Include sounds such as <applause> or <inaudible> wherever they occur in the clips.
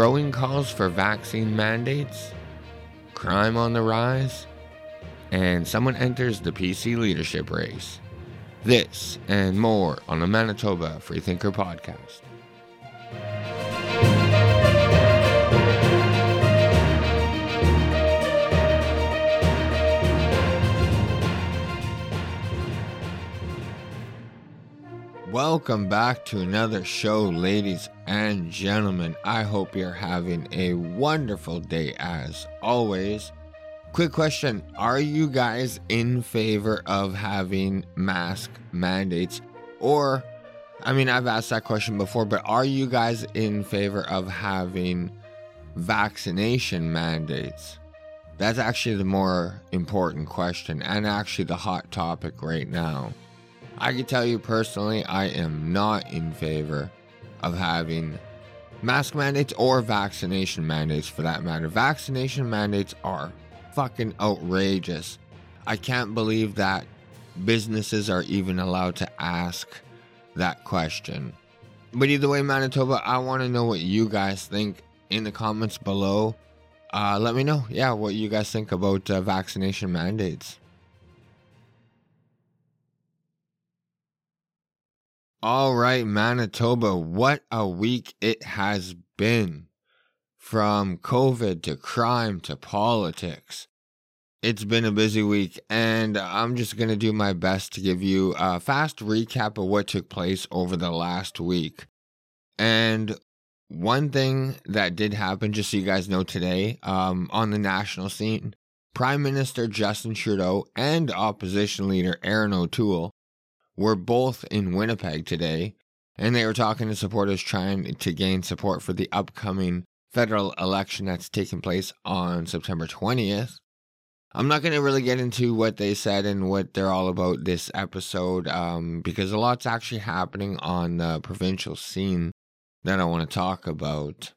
growing calls for vaccine mandates, crime on the rise, and someone enters the PC leadership race. This and more on the Manitoba Freethinker podcast. Welcome back to another show, ladies and gentlemen. I hope you're having a wonderful day as always. Quick question Are you guys in favor of having mask mandates? Or, I mean, I've asked that question before, but are you guys in favor of having vaccination mandates? That's actually the more important question and actually the hot topic right now. I can tell you personally, I am not in favor of having mask mandates or vaccination mandates for that matter. Vaccination mandates are fucking outrageous. I can't believe that businesses are even allowed to ask that question. But either way, Manitoba, I want to know what you guys think in the comments below. Uh, let me know, yeah, what you guys think about uh, vaccination mandates. All right, Manitoba, what a week it has been. From COVID to crime to politics. It's been a busy week, and I'm just going to do my best to give you a fast recap of what took place over the last week. And one thing that did happen, just so you guys know today, um, on the national scene, Prime Minister Justin Trudeau and opposition leader Erin O'Toole were both in Winnipeg today, and they were talking to supporters trying to gain support for the upcoming federal election that's taking place on September 20th. I'm not going to really get into what they said and what they're all about this episode um, because a lot's actually happening on the provincial scene that I want to talk about.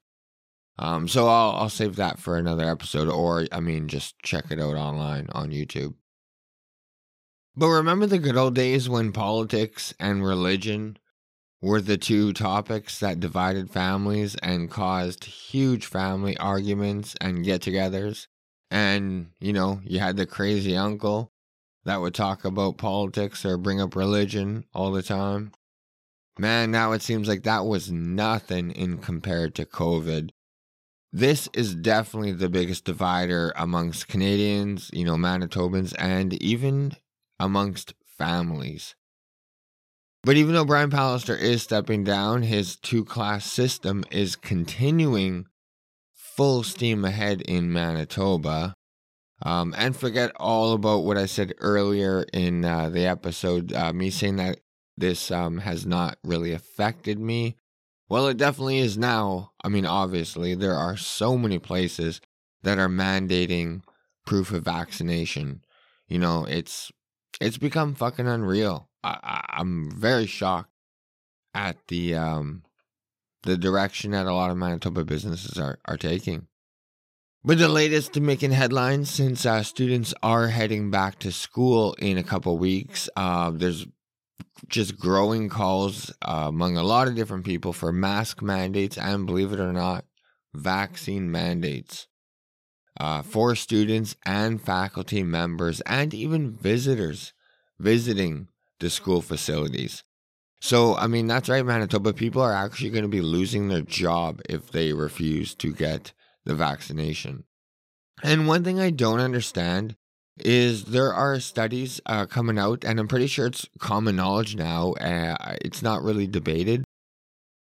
Um, so I'll, I'll save that for another episode, or I mean, just check it out online on YouTube. But remember the good old days when politics and religion were the two topics that divided families and caused huge family arguments and get togethers? And, you know, you had the crazy uncle that would talk about politics or bring up religion all the time. Man, now it seems like that was nothing in compared to COVID. This is definitely the biggest divider amongst Canadians, you know, Manitobans, and even amongst families. But even though Brian Pallister is stepping down, his two class system is continuing full steam ahead in Manitoba. Um, and forget all about what I said earlier in uh, the episode, uh, me saying that this um, has not really affected me. Well, it definitely is now. I mean, obviously, there are so many places that are mandating proof of vaccination. You know, it's it's become fucking unreal. I, I'm very shocked at the um the direction that a lot of Manitoba businesses are, are taking. But the latest to making headlines since uh, students are heading back to school in a couple weeks, uh, there's just growing calls uh, among a lot of different people for mask mandates and, believe it or not, vaccine mandates uh, for students and faculty members and even visitors visiting the school facilities. So, I mean, that's right, Manitoba. People are actually going to be losing their job if they refuse to get the vaccination. And one thing I don't understand is there are studies uh, coming out, and I'm pretty sure it's common knowledge now. Uh, it's not really debated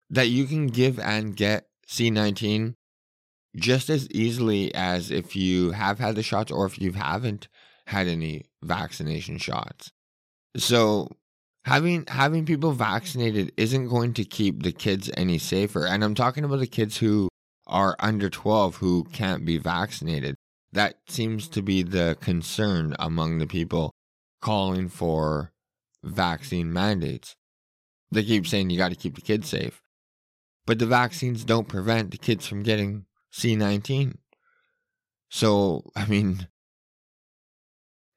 that you can give and get C19 just as easily as if you have had the shots or if you haven't had any vaccination shots. So having having people vaccinated isn't going to keep the kids any safer. And I'm talking about the kids who are under 12 who can't be vaccinated. That seems to be the concern among the people calling for vaccine mandates. They keep saying you got to keep the kids safe. But the vaccines don't prevent the kids from getting C19. So, I mean,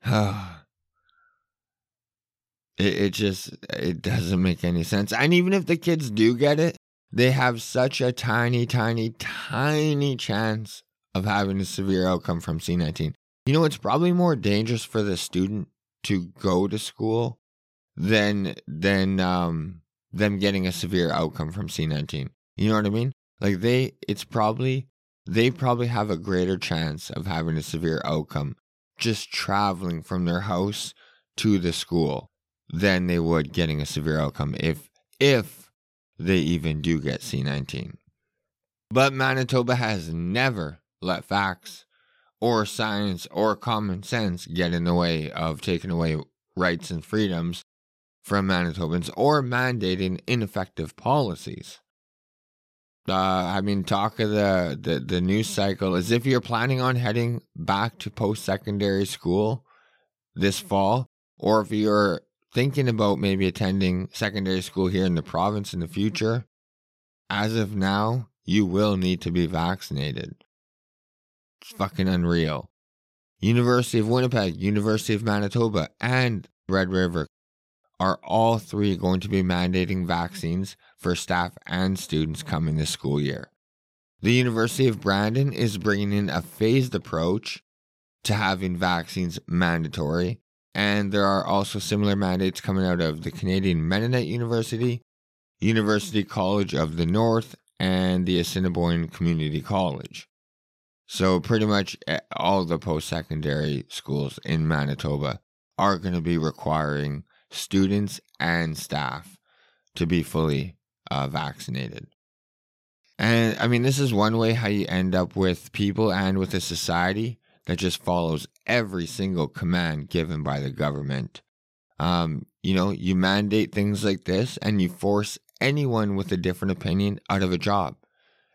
uh, <sighs> it, it just it doesn't make any sense. And even if the kids do get it, they have such a tiny, tiny, tiny chance of having a severe outcome from C19. You know, it's probably more dangerous for the student to go to school than than um them getting a severe outcome from C19. You know what I mean? Like they it's probably they probably have a greater chance of having a severe outcome just traveling from their house to the school than they would getting a severe outcome if if they even do get C19. But Manitoba has never let facts or science or common sense get in the way of taking away rights and freedoms from Manitobans or mandating ineffective policies. Uh, I mean, talk of the, the, the news cycle is if you're planning on heading back to post secondary school this fall, or if you're thinking about maybe attending secondary school here in the province in the future, as of now, you will need to be vaccinated. It's fucking unreal. University of Winnipeg, University of Manitoba, and Red River are all three going to be mandating vaccines for staff and students coming this school year. The University of Brandon is bringing in a phased approach to having vaccines mandatory, and there are also similar mandates coming out of the Canadian Mennonite University, University College of the North, and the Assiniboine Community College. So, pretty much eh, all the post secondary schools in Manitoba are going to be requiring students and staff to be fully uh, vaccinated. And I mean, this is one way how you end up with people and with a society that just follows every single command given by the government. Um, you know, you mandate things like this and you force anyone with a different opinion out of a job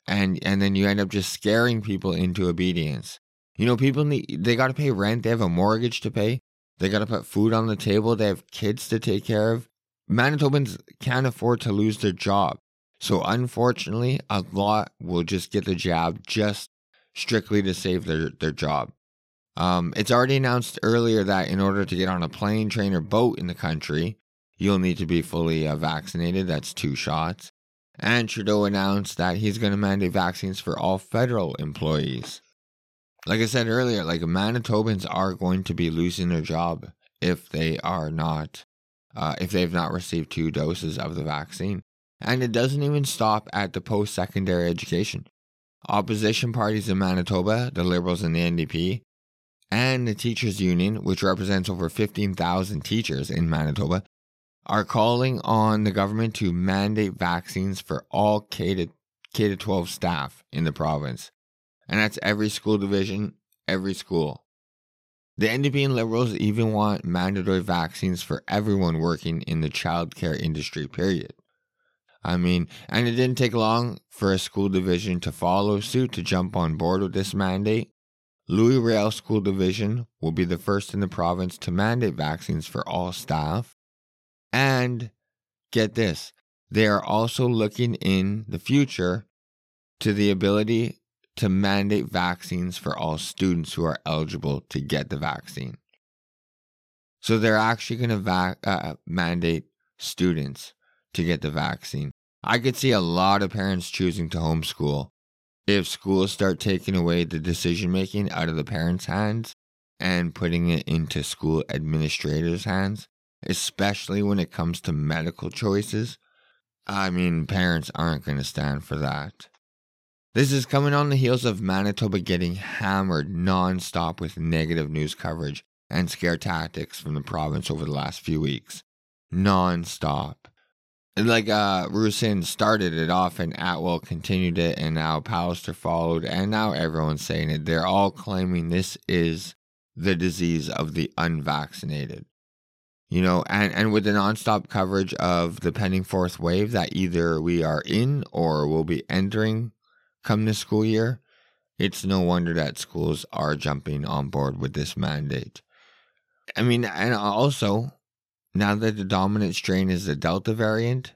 and and then you end up just scaring people into obedience. You know, people need they got to pay rent, they have a mortgage to pay, they got to put food on the table, they have kids to take care of. Manitobans can't afford to lose their job. So unfortunately, a lot will just get the jab just strictly to save their, their job. Um, it's already announced earlier that in order to get on a plane, train, or boat in the country, you'll need to be fully uh, vaccinated. That's two shots. And Trudeau announced that he's going to mandate vaccines for all federal employees. Like I said earlier, like Manitobans are going to be losing their job if they are not, uh, if they've not received two doses of the vaccine. And it doesn't even stop at the post secondary education. Opposition parties in Manitoba, the Liberals and the NDP, and the Teachers Union, which represents over 15,000 teachers in Manitoba, are calling on the government to mandate vaccines for all K to, K to 12 staff in the province. And that's every school division, every school. The NDP and Liberals even want mandatory vaccines for everyone working in the childcare industry, period. I mean, and it didn't take long for a school division to follow suit to jump on board with this mandate. Louis Riel School Division will be the first in the province to mandate vaccines for all staff. And get this, they are also looking in the future to the ability to mandate vaccines for all students who are eligible to get the vaccine. So they're actually going to uh, mandate students to get the vaccine. I could see a lot of parents choosing to homeschool if schools start taking away the decision making out of the parents' hands and putting it into school administrators' hands especially when it comes to medical choices. I mean, parents aren't going to stand for that. This is coming on the heels of Manitoba getting hammered nonstop with negative news coverage and scare tactics from the province over the last few weeks. Nonstop. Like uh Roussin started it off and Atwal continued it and now Pallister followed and now everyone's saying it. They're all claiming this is the disease of the unvaccinated you know, and, and with the nonstop coverage of the pending fourth wave that either we are in or will be entering come this school year, it's no wonder that schools are jumping on board with this mandate. I mean, and also, now that the dominant strain is the Delta variant,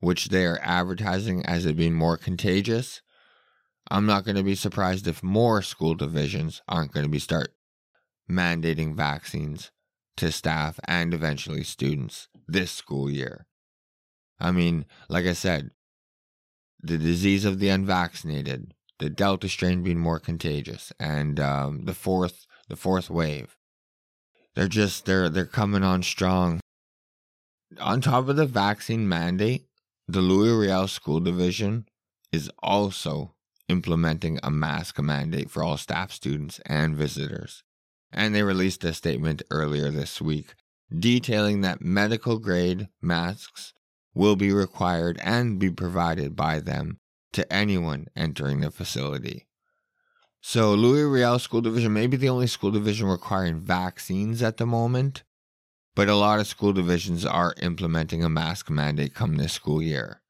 which they are advertising as it being more contagious, I'm not going to be surprised if more school divisions aren't going to be start mandating vaccines to staff and eventually students this school year. I mean, like I said, the disease of the unvaccinated, the Delta strain being more contagious, and um, the fourth the fourth wave. They're just they're they're coming on strong. On top of the vaccine mandate, the Louis Riel School Division is also implementing a mask mandate for all staff, students, and visitors. And they released a statement earlier this week detailing that medical grade masks will be required and be provided by them to anyone entering the facility. So, Louis Riel School Division may be the only school division requiring vaccines at the moment, but a lot of school divisions are implementing a mask mandate come this school year.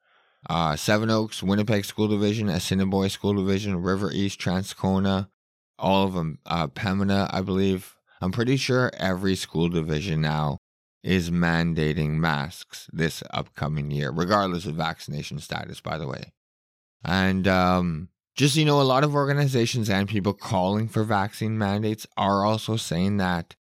Uh, Seven Oaks, Winnipeg School Division, Assiniboia School Division, River East, Transcona, all of them, uh, Pembina, I believe. I'm pretty sure every school division now is mandating masks this upcoming year, regardless of vaccination status, by the way. And um, just, you know, a lot of organizations and people calling for vaccine mandates are also saying that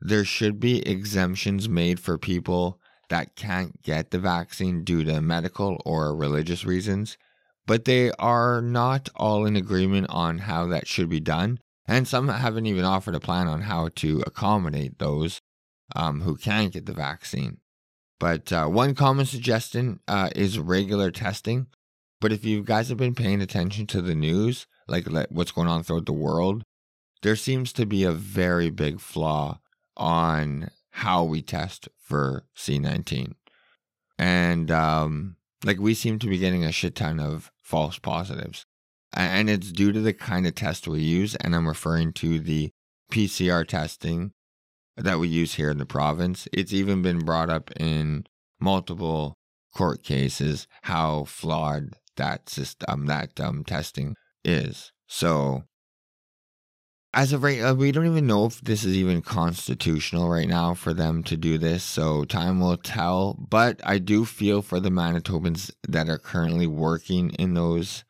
there should be exemptions made for people that can't get the vaccine due to medical or religious reasons, but they are not all in agreement on how that should be done. And some haven't even offered a plan on how to accommodate those um, who can't get the vaccine. But uh, one common suggestion uh, is regular testing. But if you guys have been paying attention to the news, like, like what's going on throughout the world, there seems to be a very big flaw on how we test for C19. And um, like we seem to be getting a shit ton of false positives. And it's due to the kind of test we use. And I'm referring to the PCR testing that we use here in the province. It's even been brought up in multiple court cases how flawed that system, that um, testing is. So, as of right, uh, we don't even know if this is even constitutional right now for them to do this. So time will tell. But I do feel for the Manitobans that are currently working in those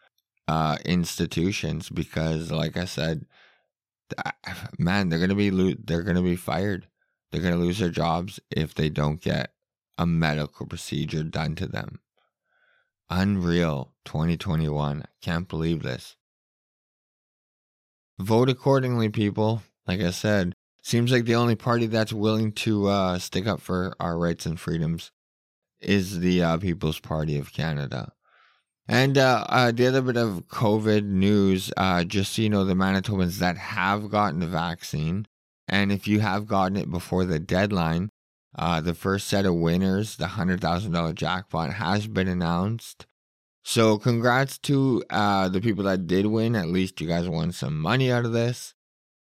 uh, institutions because, like I said, <sighs> man, they're gonna be lo- they're gonna be fired. They're gonna lose their jobs if they don't get a medical procedure done to them. Unreal 2021. Can't believe this. Vote accordingly, people. Like I said, seems like the only party that's willing to uh, stick up for our rights and freedoms is the uh, People's Party of Canada. And uh, uh, the other bit of COVID news, uh, just so you know, the Manitobans that have gotten the vaccine, and if you have gotten it before the deadline, uh, the first set of winners, the $100,000 jackpot, has been announced. So, congrats to uh, the people that did win. At least you guys won some money out of this.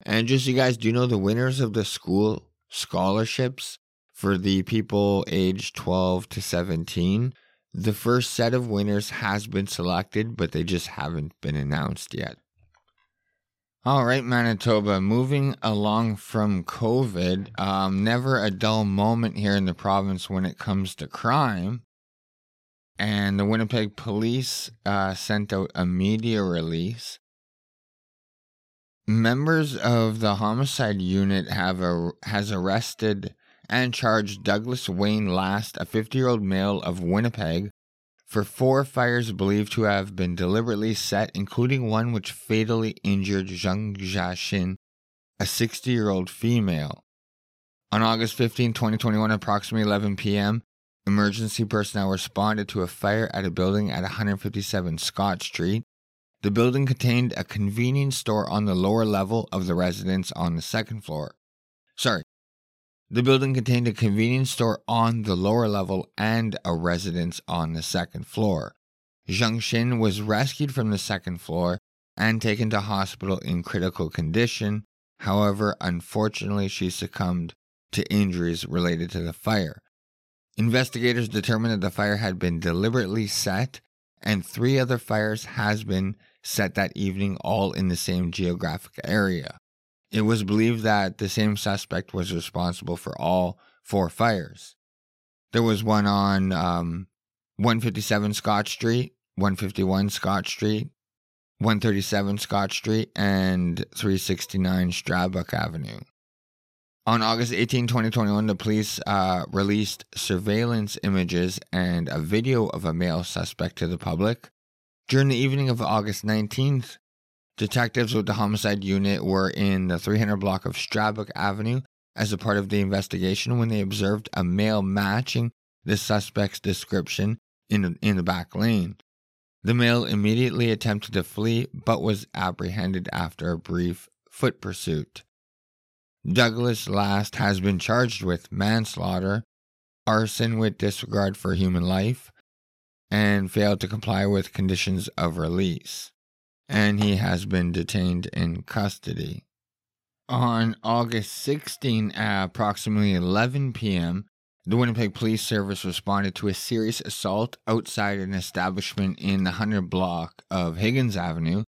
And just so you guys do know, the winners of the school scholarships for the people aged 12 to 17 the first set of winners has been selected, but they just haven't been announced yet. All right, Manitoba, moving along from COVID, um, never a dull moment here in the province when it comes to crime. And the Winnipeg police uh, sent out a media release. Members of the homicide unit have a, has arrested and charged Douglas Wayne Last, a 50 year old male of Winnipeg, for four fires believed to have been deliberately set, including one which fatally injured Zhang Jiaxin, a 60 year old female. On August 15, 2021, approximately 11 p.m., emergency personnel responded to a fire at a building at 157 Scott Street. The building contained a convenience store on the lower level of the residence on the second floor. Sorry, the building contained a convenience store on the lower level and a residence on the second floor. Zhang Xin was rescued from the second floor and taken to hospital in critical condition. However, unfortunately, she succumbed to injuries related to the fire. Investigators determined that the fire had been deliberately set, and three other fires has been set that evening, all in the same geographic area. It was believed that the same suspect was responsible for all four fires. There was one on um, 157 Scott Street, 151 Scott Street, 137 Scott Street, and 369 Stradbrook Avenue. On August 18, 2021, the police uh, released surveillance images and a video of a male suspect to the public. During the evening of August 19th, detectives with the homicide unit were in the 300 block of Stradbrook Avenue as a part of the investigation when they observed a male matching the suspect's description in the, in the back lane. The male immediately attempted to flee but was apprehended after a brief foot pursuit. Douglas Last has been charged with manslaughter, arson with disregard for human life, and failed to comply with conditions of release, and he has been detained in custody. On August 16 at approximately 11 p.m., the Winnipeg Police Service responded to a serious assault outside an establishment in the 100 block of Higgins Avenue.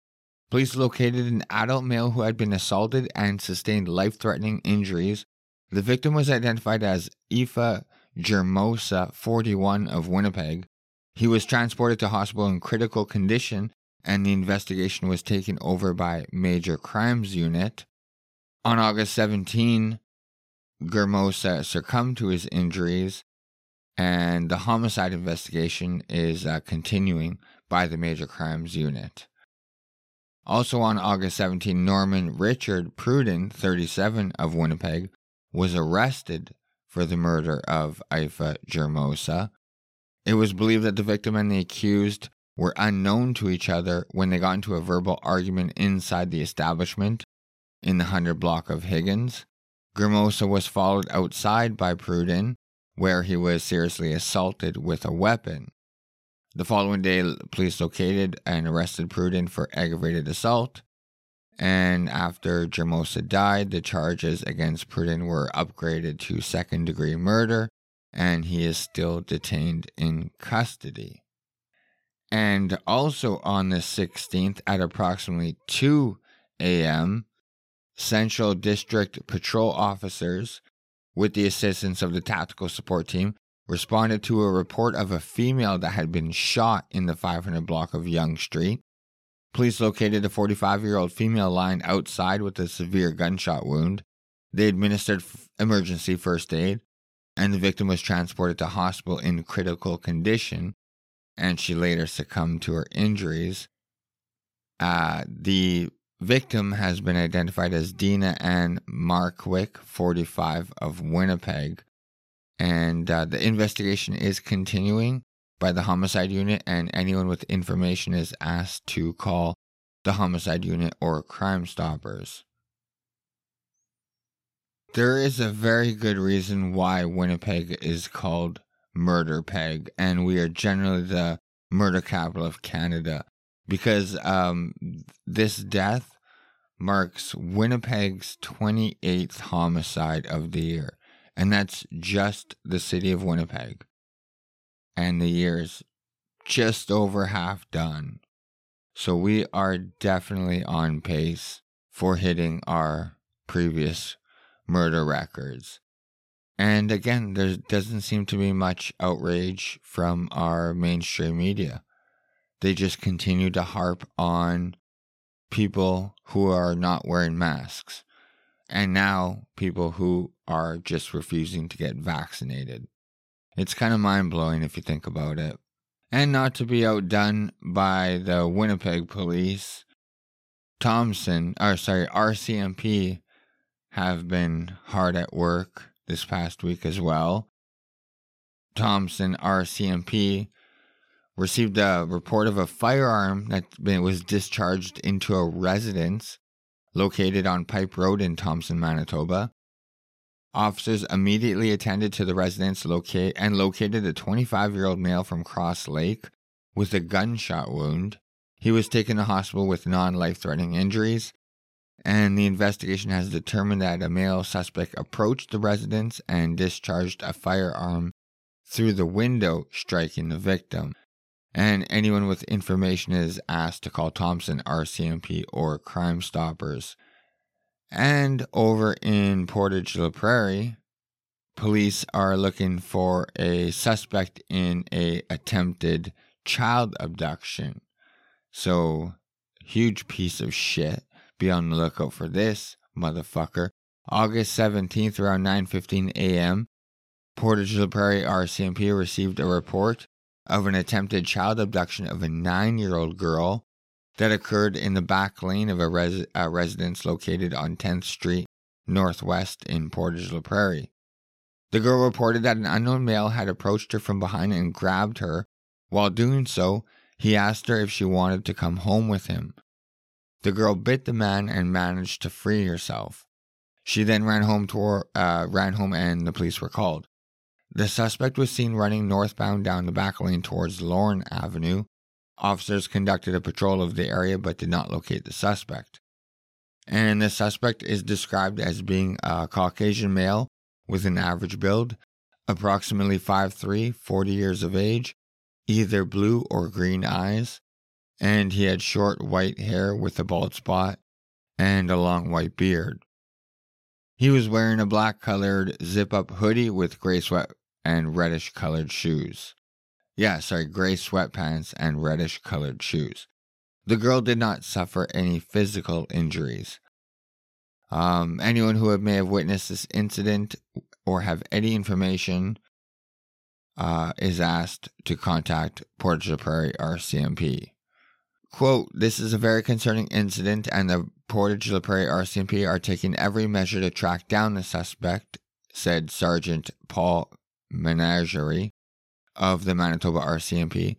Police located an adult male who had been assaulted and sustained life threatening injuries. The victim was identified as Aoife Germosa, 41, of Winnipeg. He was transported to hospital in critical condition, and the investigation was taken over by Major Crimes Unit. On August 17, Germosa succumbed to his injuries, and the homicide investigation is uh, continuing by the Major Crimes Unit. Also on August 17, Norman Richard Pruden, 37, of Winnipeg, was arrested for the murder of Aoife Germosa. It was believed that the victim and the accused were unknown to each other when they got into a verbal argument inside the establishment in the 100 block of Higgins. Germosa was followed outside by Pruden, where he was seriously assaulted with a weapon. The following day, police located and arrested Pruden for aggravated assault. And after Germosa died, the charges against Pruden were upgraded to second degree murder, and he is still detained in custody. And also on the 16th at approximately 2 a.m., Central District Patrol officers, with the assistance of the tactical support team, responded to a report of a female that had been shot in the 500 block of Young Street. Police located a 45 year old female lying outside with a severe gunshot wound. They administered f- emergency first aid, and the victim was transported to hospital in critical condition, and she later succumbed to her injuries. Uh, the Victim has been identified as Dina Ann Markwick, 45, of Winnipeg. And uh, the investigation is continuing by the homicide unit, and anyone with information is asked to call the homicide unit or Crime Stoppers. There is a very good reason why Winnipeg is called Murder Peg, and we are generally the murder capital of Canada because um, this death marks Winnipeg's 28th homicide of the year. And that's just the city of Winnipeg. And the year's just over half done. So we are definitely on pace for hitting our previous murder records. And again, there doesn't seem to be much outrage from our mainstream media. They just continue to harp on people who are not wearing masks, and now people who are just refusing to get vaccinated. It's kind of mind blowing if you think about it. And not to be outdone by the Winnipeg police, Thompson, or sorry, RCMP have been hard at work this past week as well. Thompson RCMP received a report of a firearm that was discharged into a residence located on Pipe Road in Thompson, Manitoba. Officers immediately attended to the residence locate and located a 25 year old male from Cross Lake with a gunshot wound. He was taken to hospital with non life threatening injuries, and the investigation has determined that a male suspect approached the residence and discharged a firearm through the window, striking the victim and anyone with information is asked to call Thompson RCMP or Crime Stoppers. And over in Portage la Prairie, police are looking for a suspect in a attempted child abduction. So, huge piece of shit. Be on the lookout for this motherfucker. August 17th around 9:15 a.m. Portage la Prairie RCMP received a report of an attempted child abduction of a nine year old girl that occurred in the back lane of a, res- a residence located on 10th Street Northwest in Portage la Prairie. The girl reported that an unknown male had approached her from behind and grabbed her. While doing so, he asked her if she wanted to come home with him. The girl bit the man and managed to free herself. She then ran home to uh, ran home and the police were called. The suspect was seen running northbound down the back lane towards Lorne Avenue. Officers conducted a patrol of the area but did not locate the suspect. And the suspect is described as being a Caucasian male with an average build, approximately 5'3, 40 years of age, either blue or green eyes, and he had short white hair with a bald spot and a long white beard. He was wearing a black colored zip up hoodie with gray sweat and reddish colored shoes. Yeah, sorry, gray sweatpants and reddish colored shoes. The girl did not suffer any physical injuries. Um, anyone who may have witnessed this incident or have any information uh, is asked to contact Portage Prairie RCMP. Quote, this is a very concerning incident, and the Portage la Prairie RCMP are taking every measure to track down the suspect, said Sergeant Paul Manaigre of the Manitoba RCMP.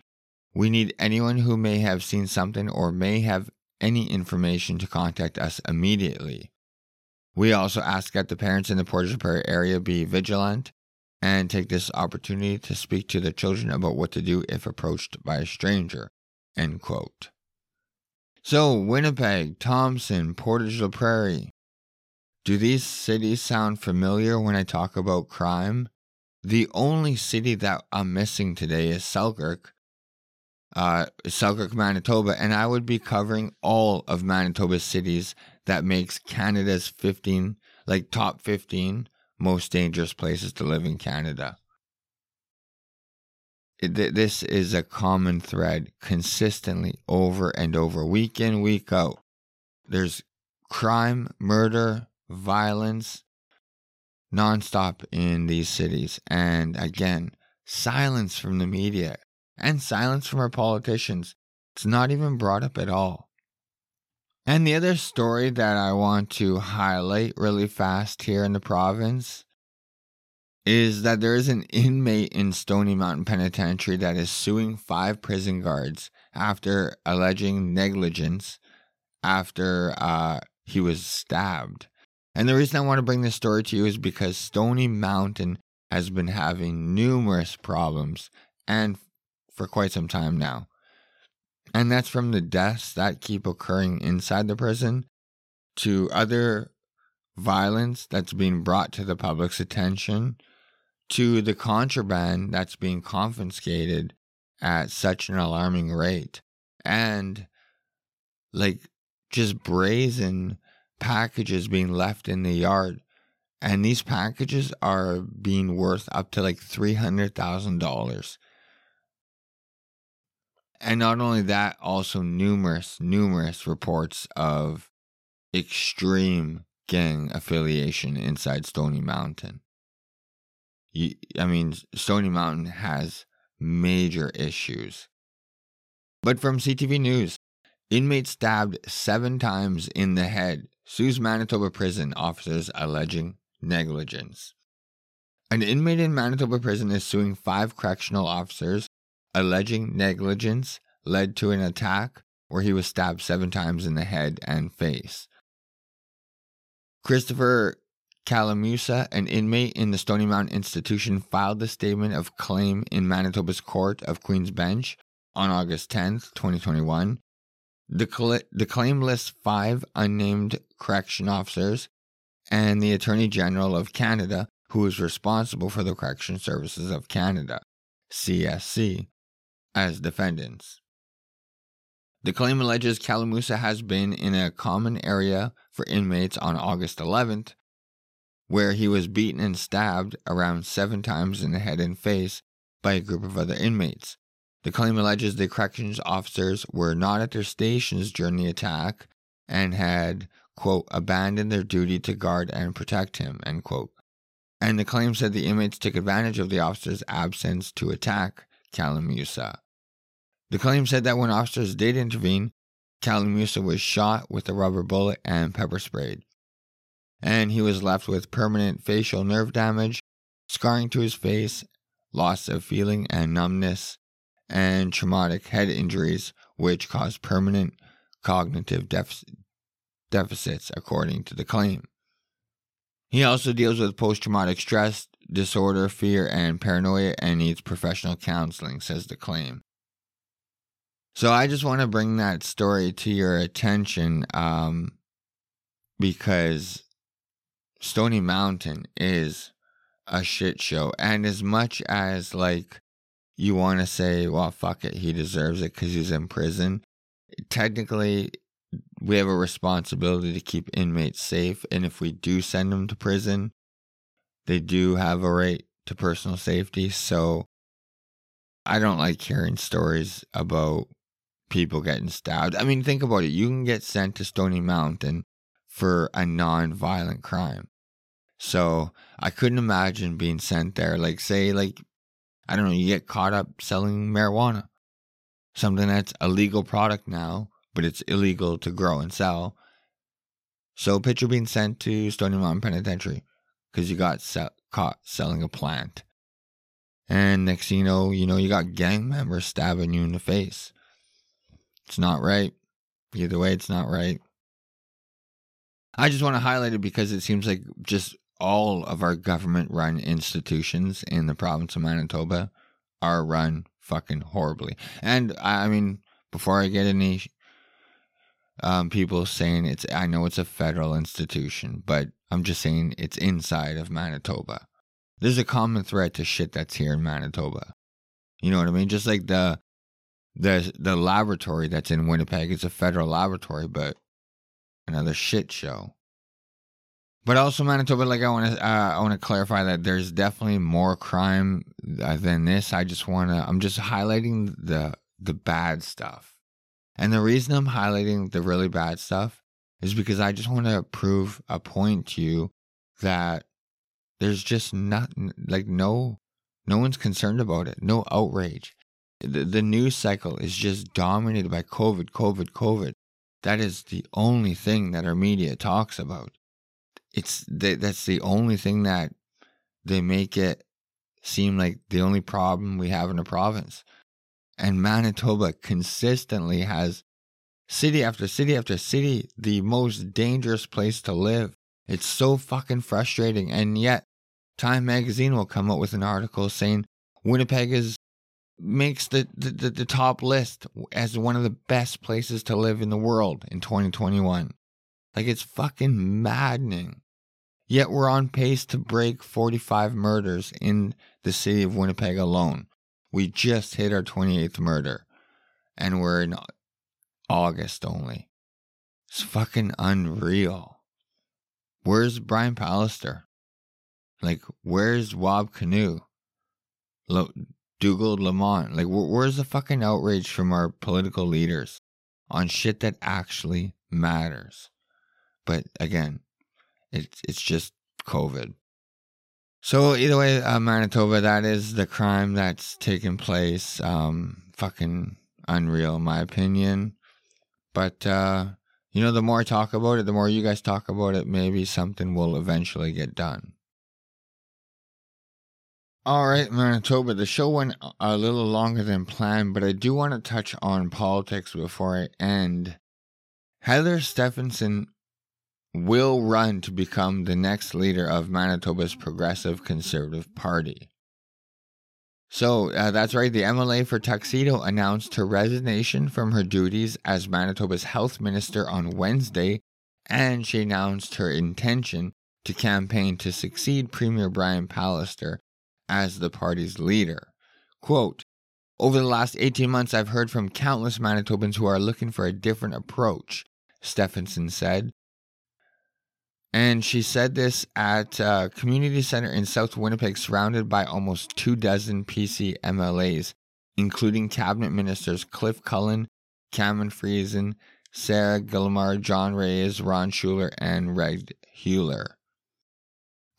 We need anyone who may have seen something or may have any information to contact us immediately. We also ask that the parents in the Portage la Prairie area be vigilant and take this opportunity to speak to the children about what to do if approached by a stranger. End quote. So, Winnipeg, Thompson, Portage la Prairie. Do these cities sound familiar when I talk about crime? The only city that I'm missing today is Selkirk, uh, Selkirk, Manitoba, and I would be covering all of Manitoba's cities that makes Canada's 15, like top 15 most dangerous places to live in Canada. It, this is a common thread consistently over and over, week in, week out. There's crime, murder, violence nonstop in these cities. And again, silence from the media and silence from our politicians. It's not even brought up at all. And the other story that I want to highlight really fast here in the province is that there is an inmate in Stony Mountain Penitentiary that is suing five prison guards after alleging negligence after uh, he was stabbed. And the reason I want to bring this story to you is because Stony Mountain has been having numerous problems and for quite some time now. And that's from the deaths that keep occurring inside the prison to other violence that's being brought to the public's attention to the contraband that's being confiscated at such an alarming rate. And like just brazen packages being left in the yard. And these packages are being worth up to like $300,000 and not only that, also numerous, numerous reports of extreme gang affiliation inside Stony Mountain. I mean, Stony Mountain has major issues. But from CTV News, inmate stabbed seven times in the head, sues Manitoba prison officers alleging negligence. An inmate in Manitoba prison is suing five correctional officers alleging negligence led to an attack where he was stabbed seven times in the head and face. Christopher Calamusa, an inmate in the Stony Mountain Institution, filed the statement of claim in Manitoba's Court of Queen's Bench on August 10, 2021. The, cl- the claim lists five unnamed correction officers and the Attorney General of Canada, who is responsible for the Correction Services of Canada, CSC, as defendants. The claim alleges Calamusa has been in a common area for inmates on August 11th, where he was beaten and stabbed around seven times in the head and face by a group of other inmates. The claim alleges the corrections officers were not at their stations during the attack and had, quote, abandoned their duty to guard and protect him, end quote. And the claim said the inmates took advantage of the officer's absence to attack Kalamusa. The claim said that when officers did intervene, Kalamusa was shot with a rubber bullet and pepper sprayed. And he was left with permanent facial nerve damage, scarring to his face, loss of feeling and numbness, and traumatic head injuries, which caused permanent cognitive deficits, according to the claim. He also deals with post traumatic stress disorder, fear, and paranoia, and needs professional counseling, says the claim. So I just want to bring that story to your attention um, because Stony Mountain is a shit show. And as much as, like, you want to say, well, fuck it, he deserves it because he's in prison, technically, we have a responsibility to keep inmates safe. And if we do send them to prison, they do have a right to personal safety. So I don't like hearing stories about people getting stabbed. I mean, think about it. You can get sent to Stony Mountain for a non violent crime. So I couldn't imagine being sent there. Like, say, like, I don't know, you get caught up selling marijuana, something that's a legal product now but it's illegal to grow and sell. So picture being sent to Stony Mountain Penitentiary because you got se- caught selling a plant. And next thing you know, you know, you got gang members stabbing you in the face. It's not right. Either way, it's not right. I just want to highlight it because it seems like just all of our government run institutions in the province of Manitoba are run fucking horribly. And I mean, before I get any um, people saying it's, I know it's a federal institution, but I'm just saying it's inside of Manitoba. There's a common thread to shit that's here in Manitoba. You know what I mean? Just like the, the, the laboratory that's in Winnipeg, it's a federal laboratory, but another shit show. But also Manitoba, like I want to, uh, I want to clarify that there's definitely more crime uh, than this. I just want to, I'm just highlighting the the bad stuff. And the reason I'm highlighting the really bad stuff is because I just want to prove a point to you that there's just not like no no one's concerned about it. No outrage. The, the news cycle is just dominated by COVID, COVID, COVID. That is the only thing that our media talks about. It's that's the only thing that they make it seem like the only problem we have in the province. And Manitoba consistently has city after city after city the most dangerous place to live. It's so fucking frustrating. And yet, Time magazine will come up with an article saying Winnipeg is makes the, the, the top list as one of the best places to live in the world in 2021. Like it's fucking maddening. Yet we're on pace to break 45 murders in the city of Winnipeg alone. We just hit our 28th murder. And we're in August only. It's fucking unreal. Where's Brian Pallister? Like, where's Wab Kinew? Lo- Dougald Lamont? Like, wh- where's the fucking outrage from our political leaders on shit that actually matters? But again, it's it's just COVID. So either way, uh, Manitoba, that is the crime that's taken place. Um, fucking unreal, in my opinion. But uh, you know, the more I talk about it, the more you guys talk about it, maybe something will eventually get done. All right, Manitoba. The show went a little longer than planned, but I do want to touch on politics before I end. Heather Stefanson will run to become the next leader of Manitoba's Progressive Conservative Party. So uh, that's right. The MLA for Tuxedo announced her resignation from her duties as Manitoba's health minister on Wednesday, and she announced her intention to campaign to succeed Premier Brian Pallister as the party's leader. Quote, over the last 18 months, I've heard from countless Manitobans who are looking for a different approach, Stefanson said. And she said this at a community center in South Winnipeg, surrounded by almost two dozen PC MLAs, including cabinet ministers Cliff Cullen, Cameron Friesen, Sarah Guillemard, John Reyes, Ron Schuler, and Reg Helwer.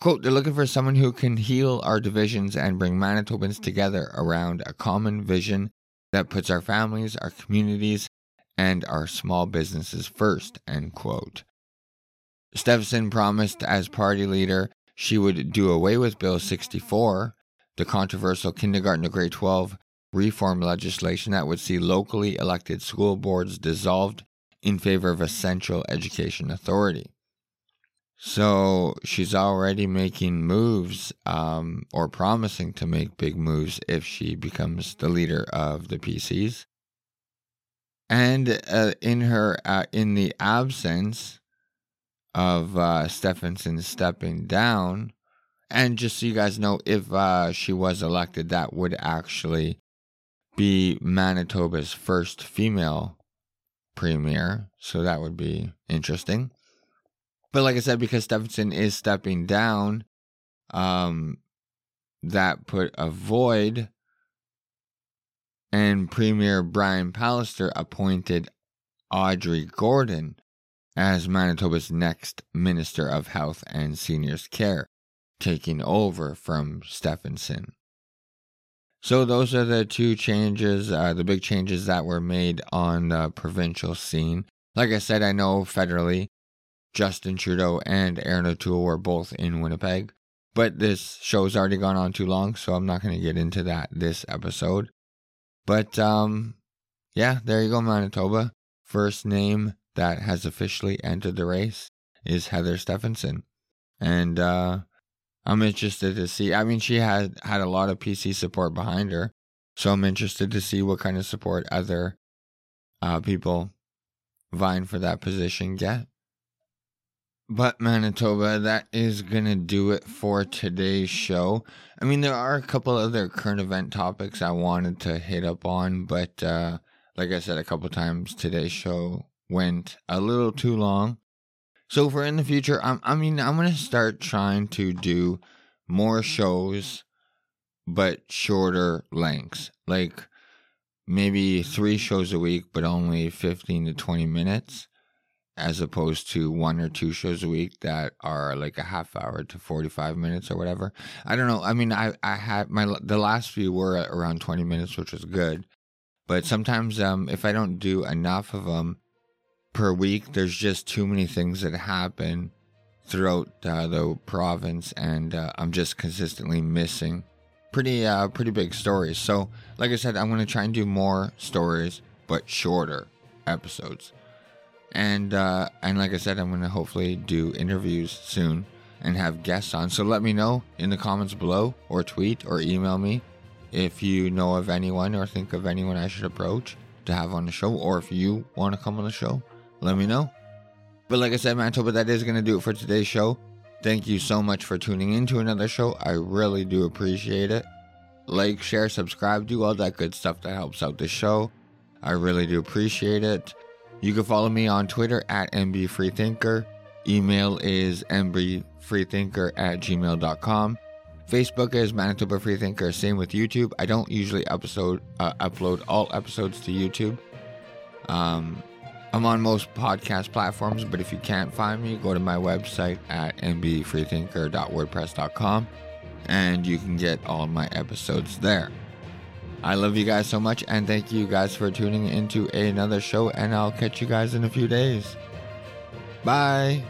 Quote, they're looking for someone who can heal our divisions and bring Manitobans mm-hmm. together around a common vision that puts our families, our communities, and our small businesses first, end quote. Stefanson promised as party leader she would do away with Bill 64, the controversial kindergarten to grade 12 reform legislation that would see locally elected school boards dissolved in favor of a central education authority. So she's already making moves um, or promising to make big moves if she becomes the leader of the PCs. And uh, in her, uh, in the absence of uh, Stefanson stepping down, and just so you guys know, if uh, she was elected, that would actually be Manitoba's first female premier. So that would be interesting. But like I said, because Stefanson is stepping down, um, that put a void, and Premier Brian Pallister appointed Audrey Gordon as Manitoba's next Minister of Health and Seniors Care, taking over from Stefanson. So those are the two changes, uh, the big changes that were made on the provincial scene. Like I said, I know federally Justin Trudeau and Erin O'Toole were both in Winnipeg. But this show's already gone on too long, so I'm not going to get into that this episode. But um, yeah, there you go, Manitoba. First name that has officially entered the race is Heather Stefanson. And uh, I'm interested to see. I mean, she had had a lot of PC support behind her. So I'm interested to see what kind of support other uh, people vying for that position get. But Manitoba, that is to do it for today's show. I mean, there are a couple other current event topics I wanted to hit up on, but uh, like I said a couple times, today's show went a little too long. So for in the future, I'm, I mean, I'm to start trying to do more shows, but shorter lengths. Like maybe three shows a week, but only 15 to 20 minutes as opposed to one or two shows a week that are like a half hour to 45 minutes or whatever. I don't know. I mean, I, I had my, the last few were around 20 minutes, which was good. But sometimes, um, if I don't do enough of them per week, there's just too many things that happen throughout uh, the province, and uh, I'm just consistently missing pretty, uh, pretty big stories. So, like I said, I'm going to try and do more stories, but shorter episodes and uh, and like I said, I'm gonna hopefully do interviews soon and have guests on. So let me know in the comments below, or tweet, or email me if you know of anyone or think of anyone I should approach to have on the show, or if you want to come on the show, let me know. But like I said, Manitoba, that is gonna do it for today's show. Thank you so much for tuning in to another show. I really do appreciate it. Like, share, subscribe, do all that good stuff that helps out the show. I really do appreciate it. You can follow me on Twitter at mbfreethinker. Email is mbfreethinker at gmail.com. Facebook is Manitoba Freethinker. Same with YouTube. I don't usually episode uh, upload all episodes to YouTube. Um, I'm on most podcast platforms, but if you can't find me, go to my website at mbfreethinker.wordpress.com and you can get all my episodes there. I love you guys so much, and thank you guys for tuning into another show, and I'll catch you guys in a few days. Bye.